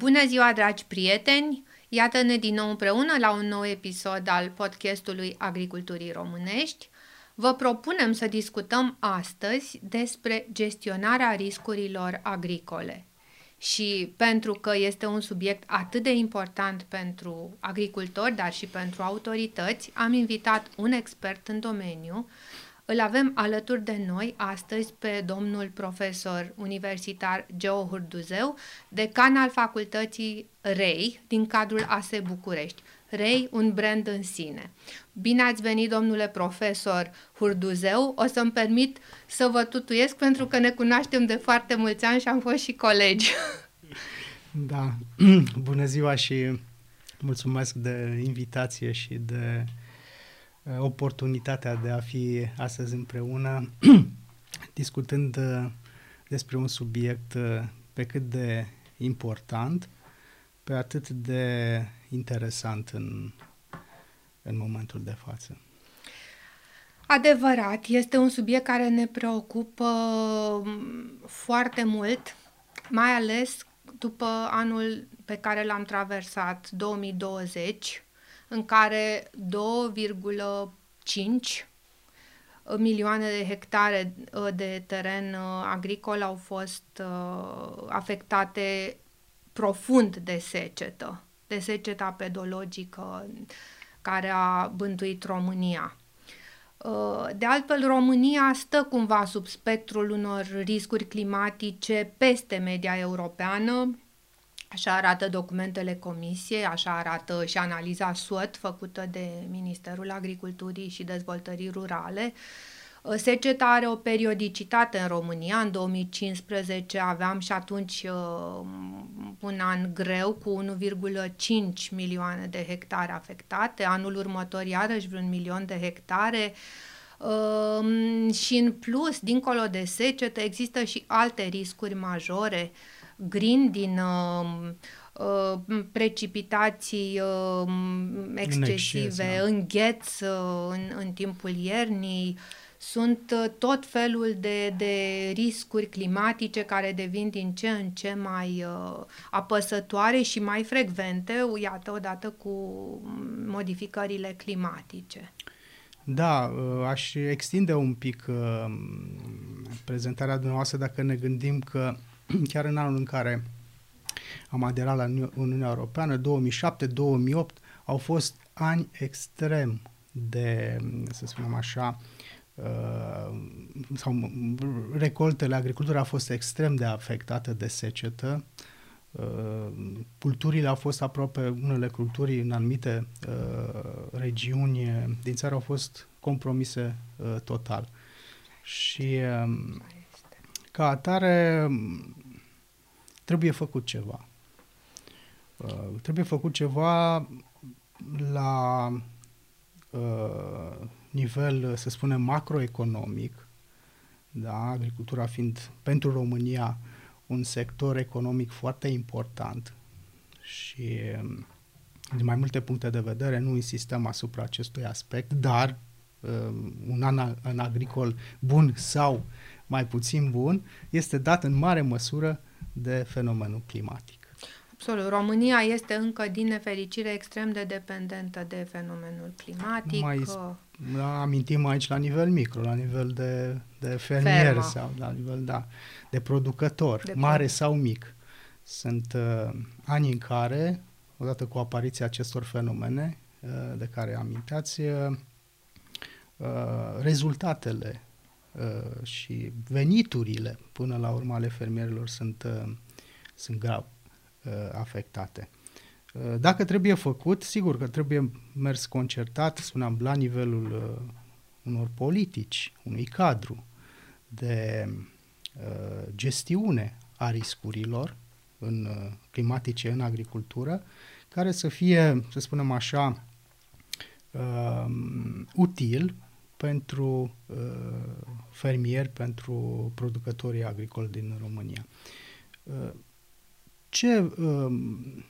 Bună ziua, dragi prieteni! Iată-ne din nou împreună la un nou episod al podcastului Agriculturii Românești. Vă propunem să discutăm astăzi despre gestionarea riscurilor agricole. Și pentru că este un subiect atât de important pentru agricultori, dar și pentru autorități, am invitat un expert în domeniu, îl avem alături de noi astăzi pe domnul profesor universitar Geo Hurduzeu, decan al facultății REI din cadrul ASE București. REI, un brand în sine. Bine ați venit, domnule profesor Hurduzeu. O să-mi permit să vă tutuiesc pentru că ne cunoaștem de foarte mulți ani și am fost și colegi. Da, bună ziua și mulțumesc de invitație și de Uh, oportunitatea de a fi astăzi împreună discutând uh, despre un subiect uh, pe cât de important, pe atât de interesant în, în momentul de față. Adevărat, este un subiect care ne preocupă um, foarte mult, mai ales după anul pe care l-am traversat, 2020, în care 2,5 milioane de hectare uh, de teren uh, agricol au fost uh, afectate profund de secetă, de seceta pedologică care a bântuit România. De altfel, România stă cumva sub spectrul unor riscuri climatice peste media europeană, Așa arată documentele comisiei, așa arată și analiza SWOT făcută de Ministerul Agriculturii și Dezvoltării Rurale. Uh, seceta are o periodicitate în România. În 2015 aveam și atunci uh, un an greu cu 1,5 milioane de hectare afectate. Anul următor iarăși vreun milion de hectare. Uh, și în plus, dincolo de secetă, există și alte riscuri majore uh, green din uh, uh, precipitații uh, excesive, în da. îngheț uh, în, în timpul iernii, sunt uh, tot felul de, de riscuri climatice care devin din ce în ce mai uh, apăsătoare și mai frecvente, iată, odată cu modificările climatice. Da, uh, aș extinde un pic prezentarea dumneavoastră dacă ne gândim că chiar în anul în care am aderat la Uniunea Europeană, 2007-2008, au fost ani extrem de, să spunem așa, uh, sau recoltele, agricultura a fost extrem de afectată de secetă. Uh, culturile au fost aproape, unele culturi în anumite uh, regiuni din țară au fost compromise total. Și um, ca atare, trebuie făcut ceva. Uh, trebuie făcut ceva la uh, nivel, să spunem, macroeconomic, da? agricultura fiind pentru România un sector economic foarte important și um, din mai multe puncte de vedere nu insistăm asupra acestui aspect, dar uh, un an, an agricol bun sau mai puțin bun este dat în mare măsură de fenomenul climatic. Absolut. România este încă, din nefericire, extrem de dependentă de fenomenul climatic. Mai da, amintim aici la nivel micro, la nivel de, de fermier Ferma. sau la nivel da, de producător, de mare produ- sau mic. Sunt uh, ani în care, odată cu apariția acestor fenomene uh, de care aminteați, uh, uh, rezultatele Uh, și veniturile până la urmă ale fermierilor sunt, uh, sunt grav uh, afectate. Dacă trebuie făcut, sigur că trebuie mers concertat, spuneam, la nivelul unor politici, unui cadru de gestiune a riscurilor în climatice în agricultură, care să fie, să spunem așa, util pentru uh, fermieri, pentru producătorii agricoli din România. Uh, ce uh,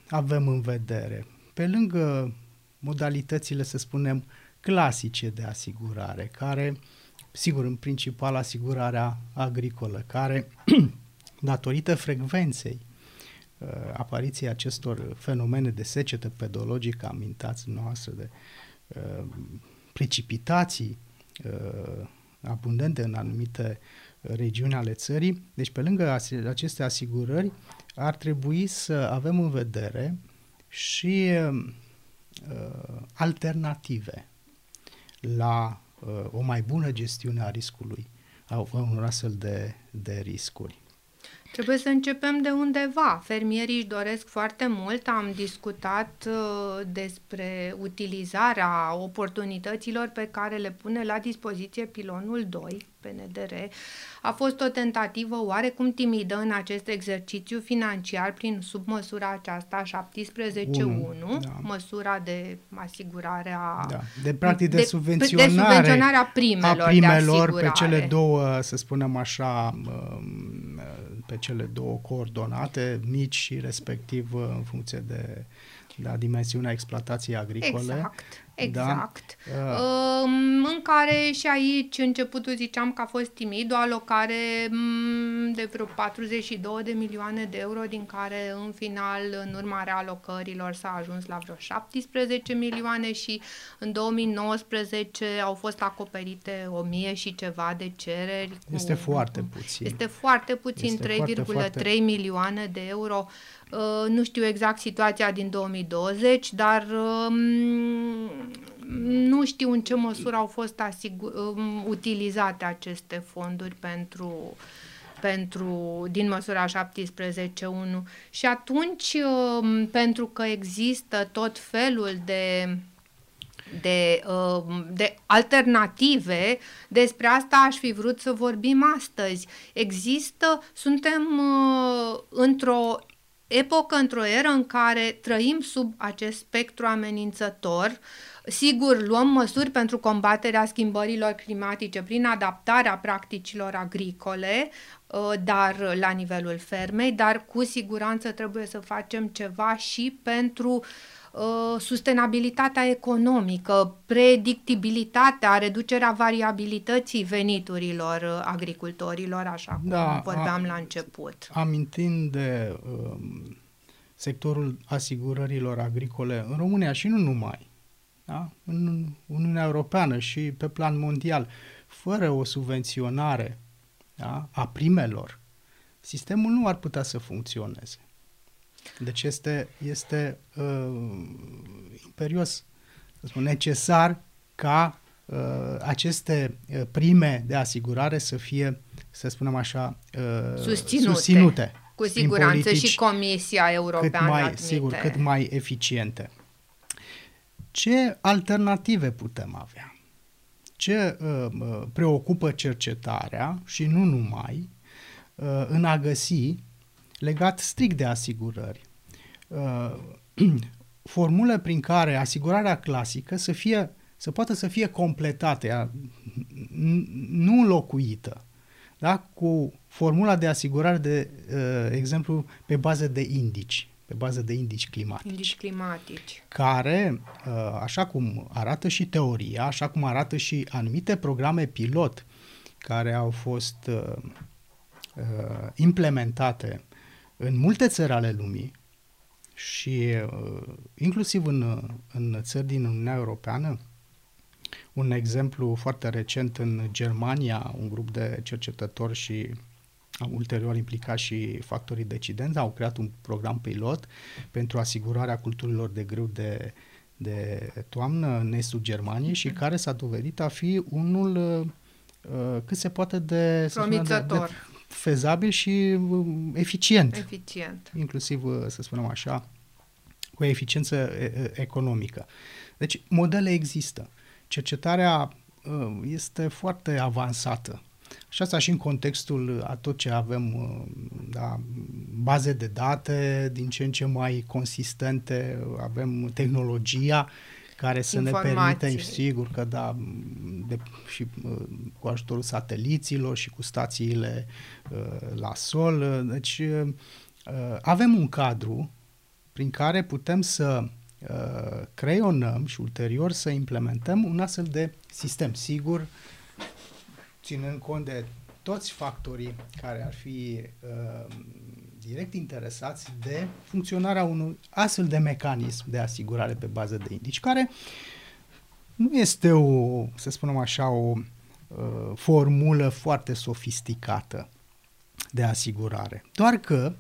avem în vedere? Pe lângă modalitățile, să spunem, clasice de asigurare, care, sigur, în principal asigurarea agricolă, care, datorită frecvenței apariției acestor fenomene de secetă pedologică, amintați noastră de precipitații abundente în anumite regiuni ale țării. Deci, pe lângă aceste asigurări, ar trebui să avem în vedere și uh, alternative la uh, o mai bună gestiune a riscului, a unor astfel de, de riscuri. Trebuie să începem de undeva. Fermierii își doresc foarte mult. Am discutat uh, despre utilizarea oportunităților pe care le pune la dispoziție pilonul 2 PNDR. A fost o tentativă oarecum timidă în acest exercițiu financiar prin submăsura aceasta 17.1, da. măsura de asigurare a... Da. De practic de, de subvenționare, de subvenționare a primelor, a primelor pe cele două, să spunem așa, um, pe cele două coordonate, mici și respectiv în funcție de la dimensiunea exploatației agricole. Exact. Exact. Da? Uh. În care și aici începutul ziceam că a fost timid, o alocare mm, de vreo 42 de milioane de euro, din care în final, în urma realocărilor, s-a ajuns la vreo 17 milioane și în 2019 au fost acoperite 1000 și ceva de cereri. Este cu, foarte puțin. Este foarte puțin, 3,3 milioane de euro. Uh, nu știu exact situația din 2020, dar uh, nu știu în ce măsură au fost asigur, um, utilizate aceste fonduri pentru pentru, din măsura 17.1 și atunci um, pentru că există tot felul de de, um, de alternative, despre asta aș fi vrut să vorbim astăzi. Există, suntem uh, într-o epocă, într-o eră în care trăim sub acest spectru amenințător. Sigur, luăm măsuri pentru combaterea schimbărilor climatice prin adaptarea practicilor agricole, uh, dar la nivelul fermei, dar cu siguranță trebuie să facem ceva și pentru uh, Uh, sustenabilitatea economică, predictibilitatea, reducerea variabilității veniturilor uh, agricultorilor, așa cum da, vorbeam a, la început. Amintind de um, sectorul asigurărilor agricole în România și nu numai, da? în Uniunea Europeană și pe plan mondial, fără o subvenționare da? a primelor, sistemul nu ar putea să funcționeze. Deci este, este uh, imperios, să spun, necesar ca uh, aceste uh, prime de asigurare să fie, să spunem așa, uh, susținute. susținute. Cu siguranță și Comisia Europeană cât mai, admite. Sigur, cât mai eficiente. Ce alternative putem avea? Ce uh, uh preocupă cercetarea și nu numai uh, în a găsi legat strict de asigurări. Uh, formule prin care asigurarea clasică să fie să poată să fie completată, nu înlocuită, da? cu formula de asigurare, de uh, exemplu, pe bază de indici, pe bază de indici climatici. Indici climatici. Care, uh, așa cum arată și teoria, așa cum arată și anumite programe pilot care au fost uh, uh, implementate în multe țări ale lumii și uh, inclusiv în, în țări din Uniunea Europeană, un exemplu foarte recent în Germania, un grup de cercetători și ulterior implicat și factorii decidenți, au creat un program pilot pentru asigurarea culturilor de grâu de, de toamnă în estul Germaniei și care s-a dovedit a fi unul uh, cât se poate de, de, de fezabil și uh, eficient. Eficient. Inclusiv, uh, să spunem așa, cu eficiență economică. Deci, modele există. Cercetarea uh, este foarte avansată. Și asta și în contextul a tot ce avem, da, baze de date din ce în ce mai consistente, avem tehnologia care să ne permite, sigur că da, de, și uh, cu ajutorul sateliților și cu stațiile uh, la sol. Deci uh, avem un cadru prin care putem să uh, creionăm și ulterior să implementăm un astfel de sistem sigur, ținând cont de toți factorii care ar fi uh, direct interesați de funcționarea unui astfel de mecanism de asigurare pe bază de indici, care nu este o, să spunem așa, o uh, formulă foarte sofisticată de asigurare. Doar că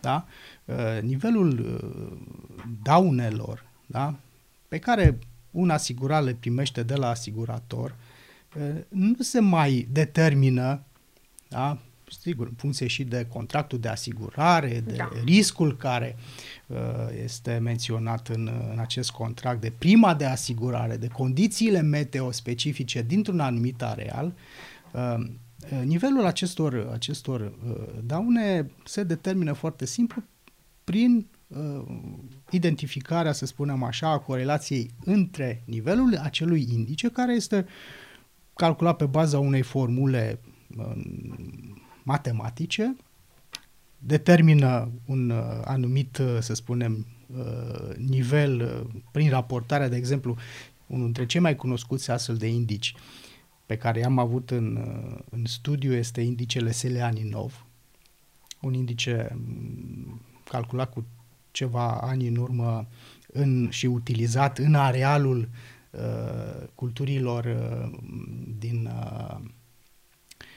da, uh, nivelul uh, daunelor da, pe care un asigurat le primește de la asigurator uh, nu se mai determină da, sigur, în funcție și de contractul de asigurare, de da. riscul care uh, este menționat în, în acest contract, de prima de asigurare, de condițiile meteo specifice dintr-un anumit areal, uh, nivelul acestor, acestor uh, daune se determină foarte simplu prin uh, identificarea, să spunem așa, a corelației între nivelul acelui indice, care este calculat pe baza unei formule uh, matematice, determină un uh, anumit, uh, să spunem, uh, nivel uh, prin raportarea, de exemplu, unul dintre cei mai cunoscuți astfel de indici pe care i-am avut în, uh, în studiu este indicele Seleaninov, un indice mm, calculat cu ceva ani în urmă în, și utilizat în arealul uh, culturilor uh, din, uh,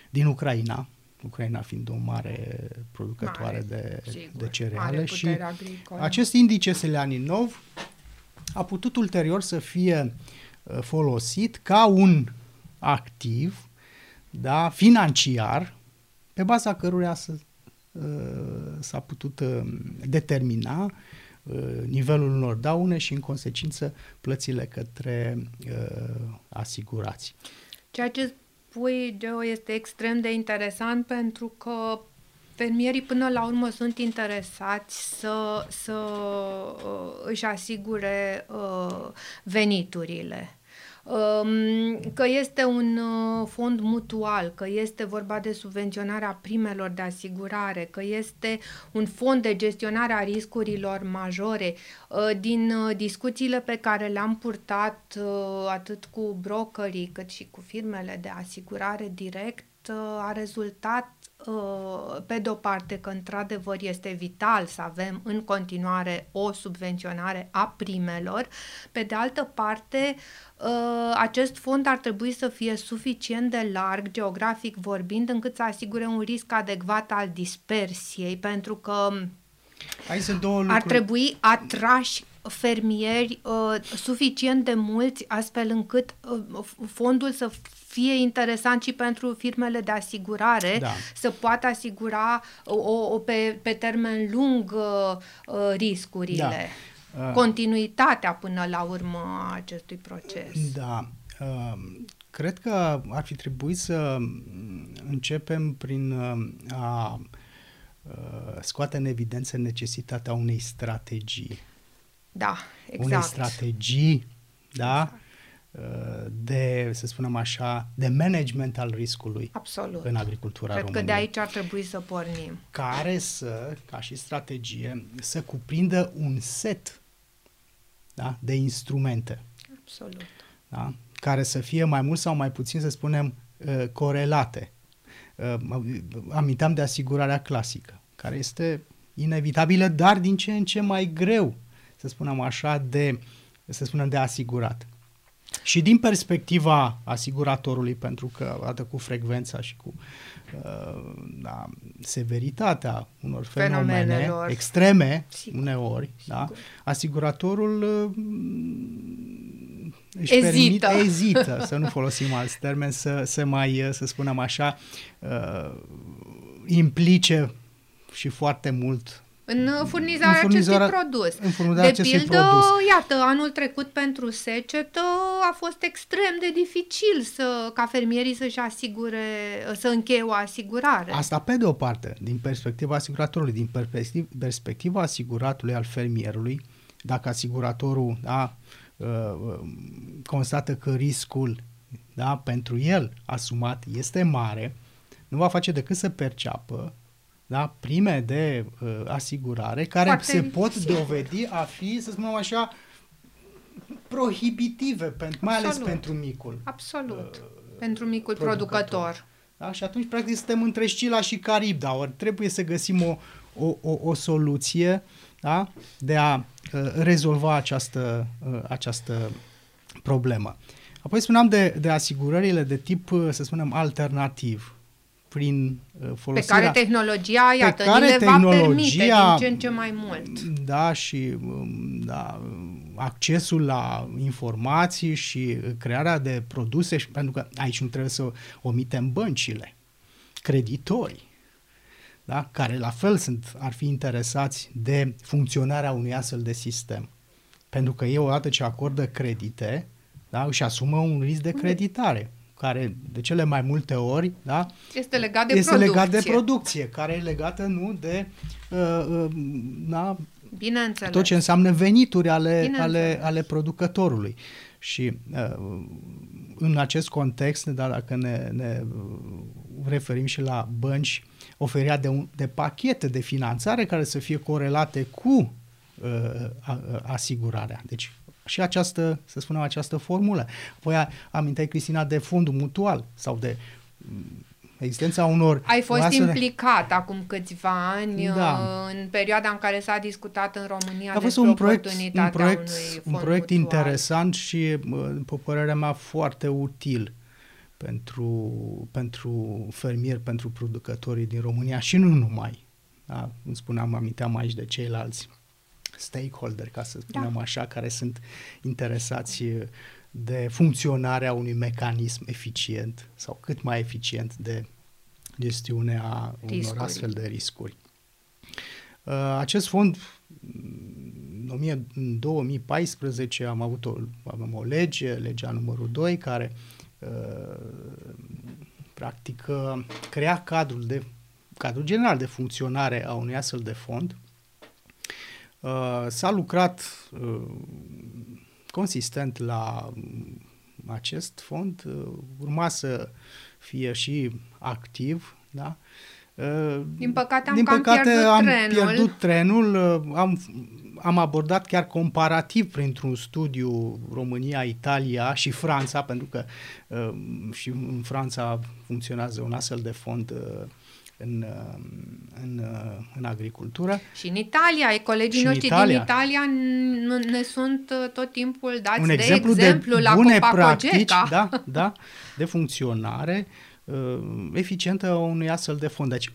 din Ucraina, Ucraina fiind o mare producătoare mare, de, sigur, de cereale și agricolă. acest indice Seleaninov a putut ulterior să fie uh, folosit ca un activ da, financiar pe baza căruia să, uh, s-a putut uh, determina nivelul unor daune și în consecință plățile către asigurați. Ceea ce spui, Geo, este extrem de interesant pentru că fermierii până la urmă sunt interesați să, să uh, își asigure uh, veniturile. Um, că este un uh, fond mutual, că este vorba de subvenționarea primelor de asigurare, că este un fond de gestionare a riscurilor majore. Uh, din uh, discuțiile pe care le-am purtat atât cu brokerii cât și cu firmele de asigurare direct, a rezultat Uh, pe de-o parte că într-adevăr este vital să avem în continuare o subvenționare a primelor, pe de altă parte uh, acest fond ar trebui să fie suficient de larg, geografic vorbind, încât să asigure un risc adecvat al dispersiei, pentru că Aici sunt două lucruri. ar trebui atrași fermieri uh, suficient de mulți astfel încât uh, fondul să fie interesant și pentru firmele de asigurare da. să poată asigura o, o, pe, pe termen lung uh, uh riscurile. Da. Uh, Continuitatea până la urmă a acestui proces. Da. Uh, cred că ar fi trebuit să începem prin uh, a uh, scoate în evidență necesitatea unei strategii. Da, exact. Unei strategii, da, exact de, să spunem așa, de management al riscului Absolut. în agricultura Cred României. că de aici ar trebui să pornim. Care să, ca și strategie, să cuprindă un set da, de instrumente. Absolut. Da, care să fie mai mult sau mai puțin, să spunem, uh, corelate. Uh, aminteam de asigurarea clasică, care este inevitabilă, dar din ce în ce mai greu, să spunem așa, de, să spunem, de asigurat. Și din perspectiva asiguratorului, pentru că odată cu frecvența și cu uh, da, severitatea unor fenomene extreme, Sigur. uneori, da, Sigur. da, asiguratorul uh, își ezită. Permit, ezită, să nu folosim alți termeni, să, să mai, să spunem așa, uh, implice și foarte mult în furnizarea, în furnizarea acestui produs. În furnizarea de pildă, produs. iată, anul trecut pentru secetă a fost extrem de dificil să, ca fermierii să-și asigure, să încheie o asigurare. Asta pe de o parte, din perspectiva asiguratorului, din perspectiv, perspectiva asiguratului al fermierului, dacă asiguratorul da, uh, uh, constată că riscul da, pentru el asumat este mare, nu va face decât să perceapă da, prime de uh, asigurare care Foarte se pot sigur. dovedi a fi, să spunem așa, prohibitive, pentru, mai ales pentru micul. Absolut. Uh, pentru micul producător. producător. Da? Și atunci, practic, suntem între Scila și Carib, dar ori trebuie să găsim o, o, o, o soluție da? de a uh, rezolva această, uh, această problemă. Apoi spuneam de, de asigurările de tip, uh, să spunem, alternativ prin uh, folosirea... Pe care tehnologia, iată, pe care le tehnologia, va permite din ce în ce mai mult. Da, și um, da, accesul la informații și crearea de produse, și, pentru că aici nu trebuie să omitem băncile, creditorii, da? care la fel sunt, ar fi interesați de funcționarea unui astfel de sistem. Pentru că ei, odată ce acordă credite, da, își asumă un risc de creditare care de cele mai multe ori da, este legat de este producție. legat de producție, care e legată nu de uh, uh, da, Bineînțeles. tot ce înseamnă venituri ale, ale, ale producătorului. Și uh, în acest context, da, dacă ne, ne referim și la bănci, oferirea de, un, de pachete de finanțare care să fie corelate cu uh, asigurarea. Deci și această, să spunem, această formulă. Apoi aminteai, Cristina, de fondul mutual sau de mm, existența unor... Ai fost implicat de... acum câțiva ani da. Uh, în perioada în care s-a discutat în România A fost un proiect, un proiect, un proiect interesant și, după părerea mea, foarte util pentru, pentru fermieri, pentru producătorii din România și nu numai. Da? Îmi spuneam, aminteam aici de ceilalți stakeholder, ca să spunem da. așa, care sunt interesați de funcționarea unui mecanism eficient sau cât mai eficient de gestiune a unor astfel de riscuri. Uh, acest fond, în 2014 am avut o, avem o lege, legea numărul 2, care uh, practic uh, crea cadrul de cadrul general de funcționare a unui astfel de fond Uh, s-a lucrat uh, consistent la acest fond, uh, urma să fie și activ, da? Din păcate am Din păcate pierdut am trenul. pierdut trenul, am, am abordat chiar comparativ printr-un studiu România, Italia și Franța, pentru că și în Franța funcționează un astfel de fond în, în, în agricultură. Și în Italia, colegii și noștri Italia. din Italia ne sunt uh, tot timpul dați un de exemplu, exemplu de la bune Copacogeca. practici, da, da, de funcționare uh, eficientă a unui astfel de fond. Deci,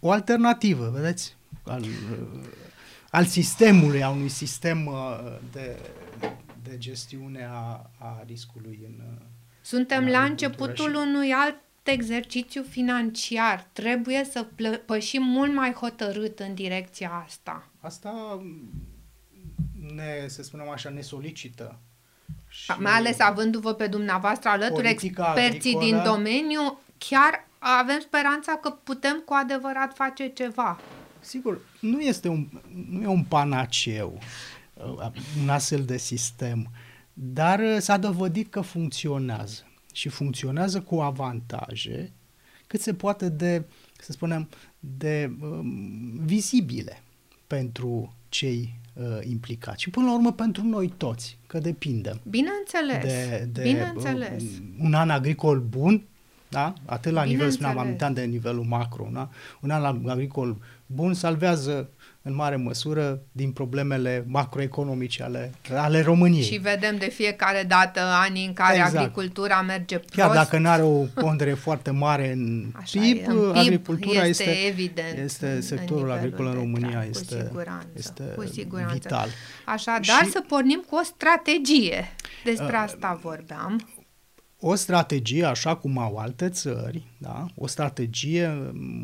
o alternativă, vedeți, al, uh, al sistemului, a unui sistem uh, de, de gestiune a, a riscului în Suntem în la începutul și... unui alt exercițiu financiar. Trebuie să pășim mult mai hotărât în direcția asta. Asta ne, să spunem așa, ne solicită. Și mai ales avându-vă pe dumneavoastră alături experții agricolă. din domeniu, chiar avem speranța că putem cu adevărat face ceva. Sigur, nu este un, nu e un panaceu uh, un astfel de sistem, dar uh, s-a dovedit că funcționează și funcționează cu avantaje cât se poate de, să spunem, de um, vizibile pentru cei uh, implicați. Și până la urmă pentru noi toți, că depindem. Bineînțeles, de, de bineînțeles. Uh, un an agricol bun, da? atât la nivel, spuneam, aminteam de nivelul macro, da? un an agricol bun salvează în mare măsură din problemele macroeconomice ale, ale României. Și vedem de fiecare dată ani în care exact. agricultura merge prost. Chiar dacă nu are o pondere foarte mare în Așa PIB, e, în PIB agricultura este, este, evident este sectorul agricol în România este, cu siguranță, este cu siguranță. vital. Așadar, și, să pornim cu o strategie. Despre uh, asta vorbeam. O strategie, așa cum au alte țări, da? o strategie,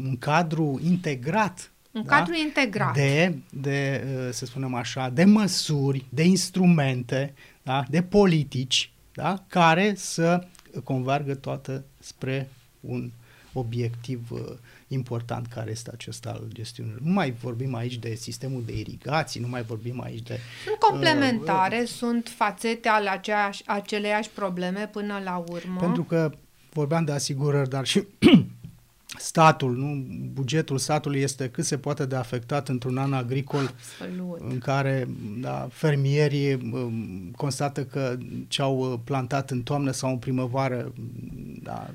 un cadru integrat un da? cadru integrat. De, de, uh, să spunem așa, de măsuri, de instrumente, da? de politici, da? care să convergă toată spre un obiectiv uh, important care este acesta al gestiunii. Nu mai vorbim aici de sistemul de irigații, nu mai vorbim aici de... Sunt complementare, uh, sunt fațete ale aceeași, aceleiași probleme până la urmă. Pentru că vorbeam de asigurări, dar și statul, nu? bugetul statului este cât se poate de afectat într-un an agricol Absolut. în care da, fermierii um, constată că ce au uh, plantat în toamnă sau în primăvară da,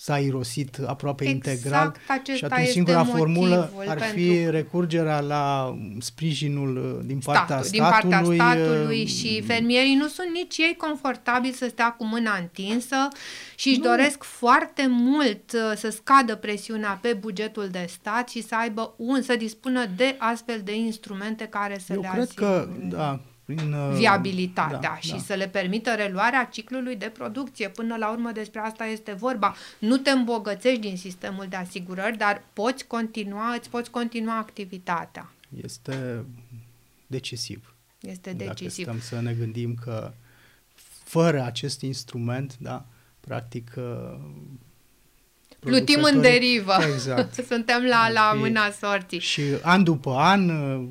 s-a irosit aproape exact integral și atunci singura formulă ar fi pentru... recurgerea la sprijinul uh, din partea Statul, statului. Din partea statului uh, și fermierii nu sunt nici ei confortabili să stea cu mâna întinsă și își doresc foarte mult uh, să scadă presiunea pe bugetul de stat și să aibă un, să dispună de astfel de instrumente care să Eu le cred asigure. că, da, prin uh, viabilitatea da, și da. să le permită reluarea ciclului de producție. Până la urmă despre asta este vorba. Nu te îmbogățești din sistemul de asigurări, dar poți continua, îți poți continua activitatea. Este decisiv. Este decisiv. Dacă stăm să ne gândim că fără acest instrument, da, practic uh, Plutim în derivă. Exact. Suntem la, la mâna sorții. Și an după an uh,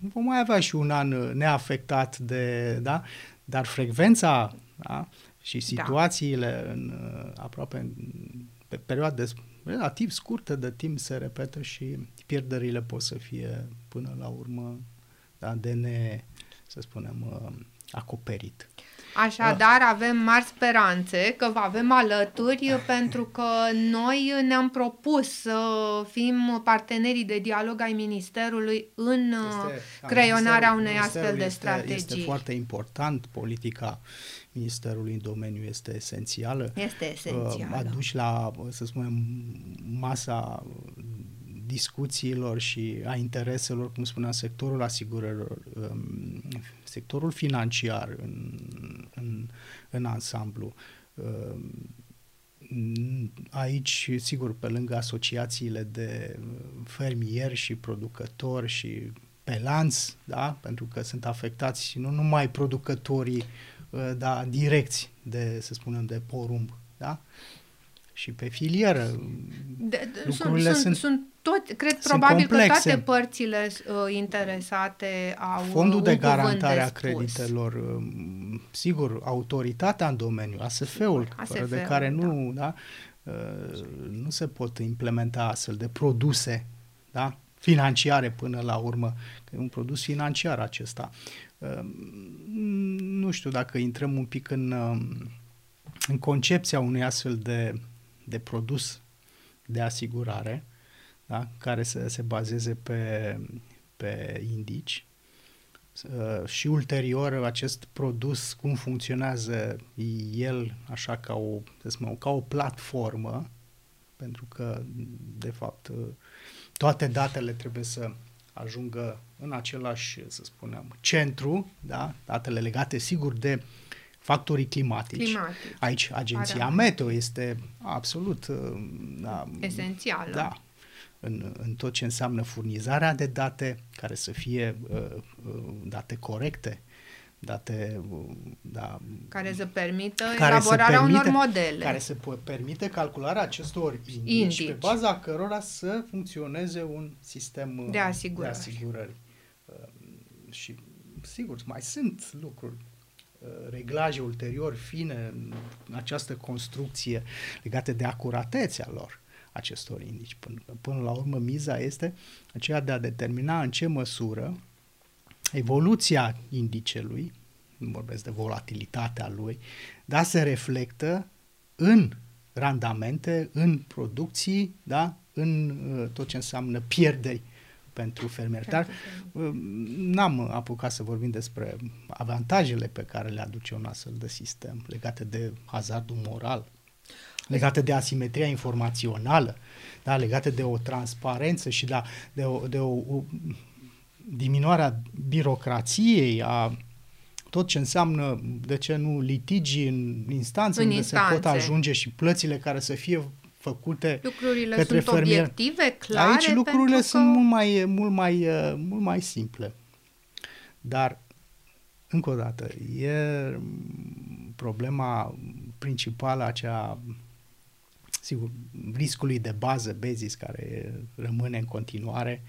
vom mai avea și un an uh, neafectat de, da? Dar frecvența da? și da. situațiile da. în uh, aproape în, pe perioade relativ scurtă de timp se repetă și pierderile pot să fie până la urmă da, de ne, să spunem, uh, acoperit. Așadar, avem mari speranțe că vă avem alături pentru că noi ne-am propus să fim partenerii de dialog ai Ministerului în este, uh, creionarea unei astfel de strategii. Este foarte important, politica Ministerului în domeniu este esențială. Este uh, esențială. Aduci la, să spunem, masa discuțiilor și a intereselor, cum spuneam, sectorul asigurărilor, um, sectorul financiar în, în, în ansamblu. Um, aici, sigur, pe lângă asociațiile de fermieri și producători și pe lanț, da? pentru că sunt afectați și nu numai producătorii uh, da, direcți de, să spunem, de porumb, da? Și pe filieră. De, de, lucrurile sunt, sunt, sunt tot, cred sunt probabil complexe. că toate părțile uh, interesate au Fondul de garantare a creditelor, uh, sigur, autoritatea în domeniu, ASF-ul, ASF fără de care nu, da. Da, uh, nu se pot implementa astfel de produse da, financiare până la urmă, că e un produs financiar acesta. Uh, nu știu dacă intrăm un pic în, uh, în concepția unui astfel de de produs de asigurare, da? care să se bazeze pe, pe indici uh, și ulterior acest produs, cum funcționează el așa ca o, să spun, ca o platformă, pentru că, de fapt, uh, toate datele trebuie să ajungă în același, să spunem, centru, da? datele legate, sigur, de factorii climatici. Climatic. Aici agenția Arame. Meteo este absolut uh, da, esențială. Da, în, în tot ce înseamnă furnizarea de date care să fie uh, uh, date corecte, date uh, da, care să permită care elaborarea să permite, unor modele. Care să permite calcularea acestor indici, indici pe baza cărora să funcționeze un sistem uh, de asigurări. De asigurări. Uh, și sigur, mai sunt lucruri Uh, reglaje ulterior fine în această construcție legate de acuratețea lor acestor indici. Până, până la urmă, miza este aceea de a determina în ce măsură evoluția indicelui, nu vorbesc de volatilitatea lui, dar se reflectă în randamente, în producții, da? în uh, tot ce înseamnă pierderi pentru fermieri. Dar uh, n-am apucat să vorbim despre avantajele pe care le aduce un astfel de sistem legate de hazardul moral, legate de asimetria informațională, da, legate de o transparență și de, de, o, de o, o diminuarea birocrației, a tot ce înseamnă, de ce nu, litigi în instanță, în unde instanțe. se pot ajunge și plățile care să fie făcute lucrurile către sunt fermier. obiective, clare? Aici lucrurile că... sunt mult mai, mult, mai, mult mai simple. Dar, încă o dată, e problema principală aceea sigur, riscului de bază, bezis, care rămâne în continuare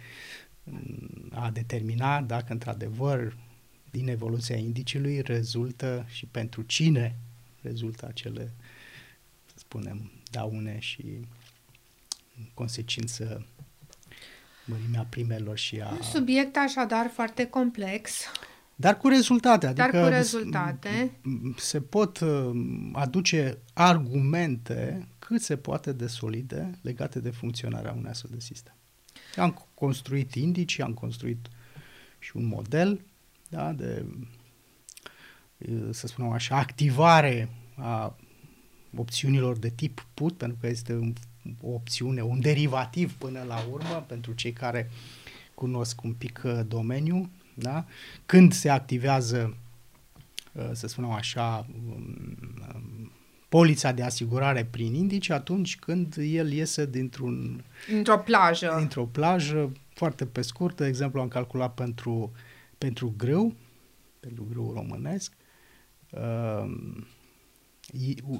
a determina dacă într-adevăr din evoluția indiciului rezultă și pentru cine rezultă acele, să spunem, daune și în consecință mărimea primelor și a... Un subiect așadar foarte complex. Dar cu rezultate. Adică Dar cu rezultate. Se pot uh, aduce argumente cât se poate de solide legate de funcționarea unui astfel de sistem. Am construit indici, am construit și un model da, de, să spunem așa, activare a opțiunilor de tip put, pentru că este un, o opțiune, un derivativ până la urmă pentru cei care cunosc un pic uh, domeniul. Da? Când se activează, uh, să spunem așa, um, um, polița de asigurare prin indice atunci când el iese dintr-un... Dintr-o plajă. Dintr-o plajă, foarte pe scurt, de exemplu am calculat pentru, pentru grâu, pentru grâu românesc, uh,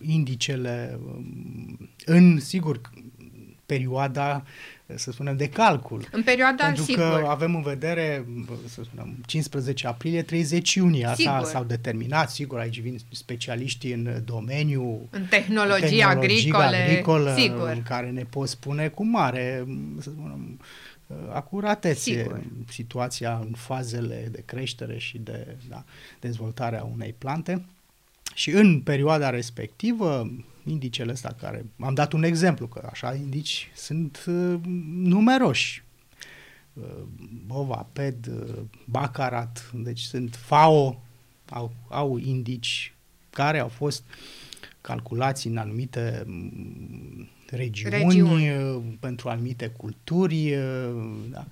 indicele um, în, sigur, perioada, să spunem, de calcul. În perioada, Pentru sigur. că avem în vedere, să spunem, 15 aprilie, 30 iunie. Asta sigur. s-au determinat, sigur, aici vin specialiștii în domeniu. În tehnologie, tehnologie agricole. agricolă, sigur. în care ne pot spune cu mare, să spunem, acuratețe sigur. situația în fazele de creștere și de da, dezvoltare a unei plante. Și în perioada respectivă, indicele ăsta care... Am dat un exemplu, că așa indici sunt uh, numeroși. Uh, Bova, PED, uh, Bacarat, deci sunt FAO, au, au indici care au fost calculați în anumite mm, regiuni, regiuni. Uh, pentru anumite culturi. Uh, da.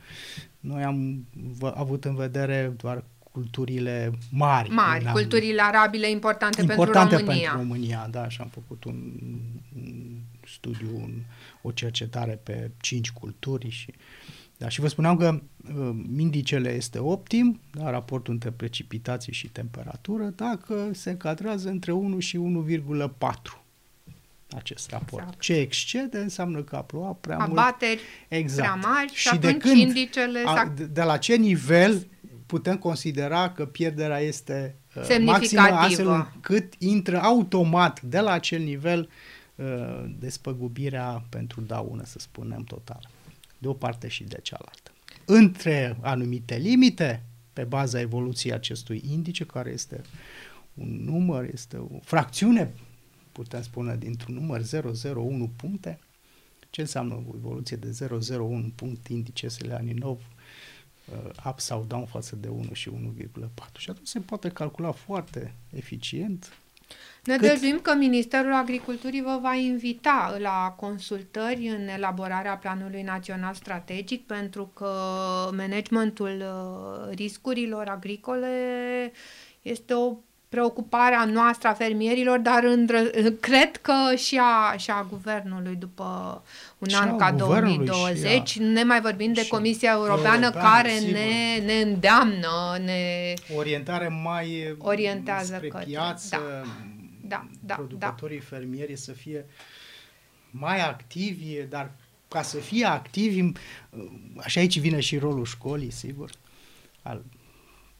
Noi am avut în vedere doar culturile mari. Mari, am, culturile arabile importante, importante pentru România. pentru România, da, și am făcut un, un studiu, un, o cercetare pe cinci culturi și da, și vă spuneam că uh, indicele este optim, da, raportul între precipitații și temperatură, dacă se încadrează între 1 și 1,4 acest raport. Exact. Ce excede înseamnă că a plouat prea Abateri mult. Exact. prea mari și, și atunci de când, indicele... A, de, de la ce nivel putem considera că pierderea este uh, maximă, astfel încât intră automat de la acel nivel uh, despăgubirea pentru daună, să spunem, total. De o parte și de cealaltă. Între anumite limite, pe baza evoluției acestui indice, care este un număr, este o fracțiune, putem spune, dintr-un număr 001 puncte, ce înseamnă o evoluție de 001 punct indicesele Aninov uh, up sau down față de 1 și 1,4. Și atunci se poate calcula foarte eficient ne Cât? dăduim că Ministerul Agriculturii vă va invita la consultări în elaborarea Planului Național Strategic pentru că managementul uh, riscurilor agricole este o preocuparea noastră a fermierilor, dar îndră, cred că și a, și a guvernului după un și an ca 2020, a, ne mai vorbim de Comisia Europeană, Europeană care ne, ne îndeamnă, ne orientare mai orientează spre către, piață, da, da, da, producătorii da. fermieri să fie mai activi, dar ca să fie activi, așa aici vine și rolul școlii, sigur, al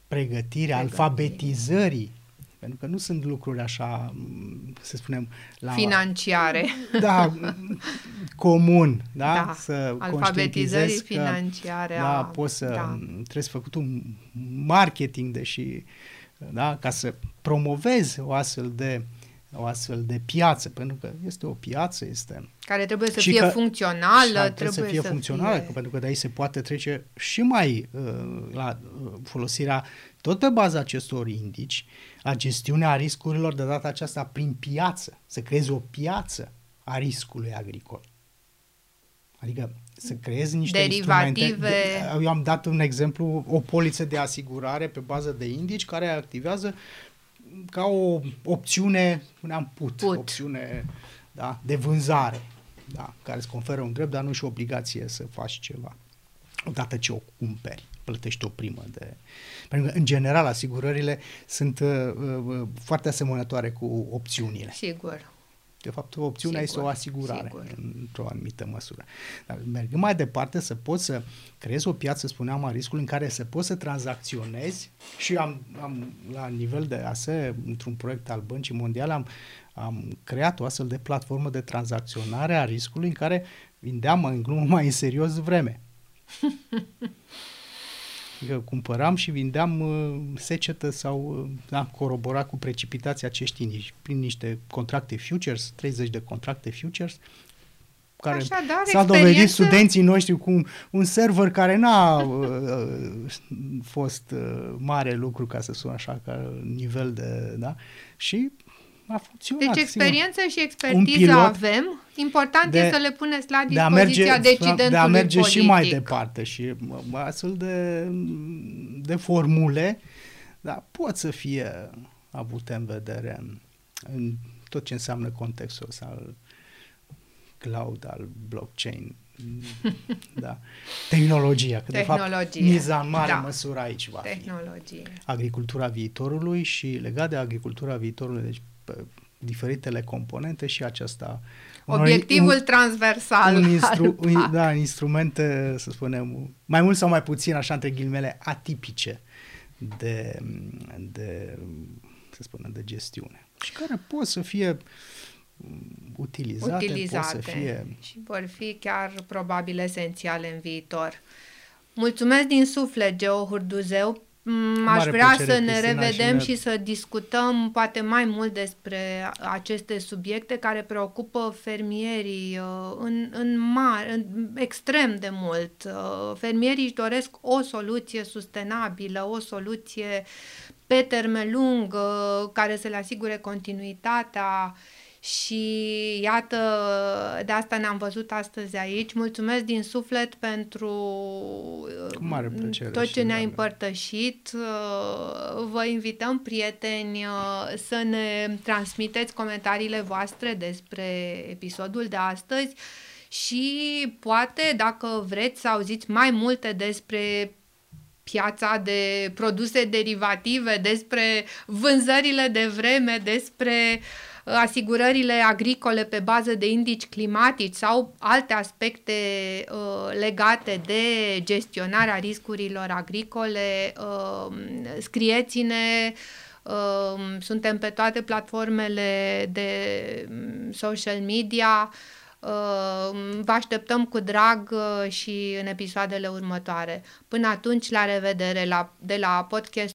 pregătirii, alfabetizării pentru că nu sunt lucruri așa, să spunem... La, Financiare. Da, comun, da? da să alfabetizării financiare. Că, da, poți să... Da. Trebuie să făcut un marketing, deși... Da, ca să promovezi o astfel de o astfel de piață, pentru că este o piață, este... Care trebuie să fie că, funcțională. Trebuie, trebuie să fie să funcțională, fie... pentru că de aici se poate trece și mai uh, la uh, folosirea, tot pe baza acestor indici, la gestiunea riscurilor de data aceasta prin piață, să creezi o piață a riscului agricol. Adică să creezi niște Derivative. instrumente. Eu am dat un exemplu, o poliță de asigurare pe bază de indici care activează ca o opțiune, spuneam put, put. opțiune da, de vânzare, da, care îți conferă un drept, dar nu și o obligație să faci ceva. Odată ce o cumperi, plătești o primă de... Pentru că, în general, asigurările sunt uh, uh, foarte asemănătoare cu opțiunile. Sigur. De fapt, opțiunea sigur, este o asigurare sigur. într-o anumită măsură. Dar mergând mai departe, să poți să creezi o piață, spuneam, a riscului în care să poți să tranzacționezi și am, am la nivel de ASE, într-un proiect al Băncii Mondiale, am, am creat o astfel de platformă de tranzacționare a riscului în care vindeam în glumă mai în serios vreme. Adică cumpăram și vindeam uh, secetă sau uh, da, corobora cu precipitația ce știi, prin niște contracte futures, 30 de contracte futures, care Așadar, s-a dovedit studenții noștri cu un, un server care n-a uh, fost uh, mare lucru, ca să spun așa, ca nivel de... Da? Și a funcționat. Deci experiență și expertiză avem. Important de, e să le puneți la dispoziția de decidentului De a merge politic. și mai departe și astfel de, de formule da, pot să fie avute în vedere în tot ce înseamnă contextul ăsta al cloud, al blockchain, da. Tehnologia, că Tehnologie. de fapt miza în mare da. măsură aici va Tehnologie. fi. Agricultura viitorului și legat de agricultura viitorului, deci pe diferitele componente și aceasta. Obiectivul un, transversal. Un, instru, un, da, instrumente, să spunem, mai mult sau mai puțin, așa între ghilimele, atipice de, de să spunem, de gestiune. Și care pot să fie utilizate, utilizate pot să fie... și vor fi chiar probabil esențiale în viitor. Mulțumesc din suflet, Geo Hurduzeu. Mm, aș vrea plăcere, să ne Cristina, revedem și, ne... și să discutăm poate mai mult despre aceste subiecte care preocupă fermierii uh, în, în mare, în, extrem de mult. Uh, fermierii își doresc o soluție sustenabilă, o soluție pe termen lung, uh, care să le asigure continuitatea și iată, de asta ne-am văzut astăzi aici. Mulțumesc din suflet pentru mare plăcere tot ce ne-ai împărtășit. Vă invităm, prieteni, să ne transmiteți comentariile voastre despre episodul de astăzi și poate, dacă vreți să auziți mai multe despre piața de produse derivative, despre vânzările de vreme, despre uh, asigurările agricole pe bază de indici climatici sau alte aspecte uh, legate de gestionarea riscurilor agricole, uh, scrieți-ne uh, suntem pe toate platformele de mm, social media. Uh, vă așteptăm cu drag uh, și în episoadele următoare. Până atunci, la revedere la, de la podcast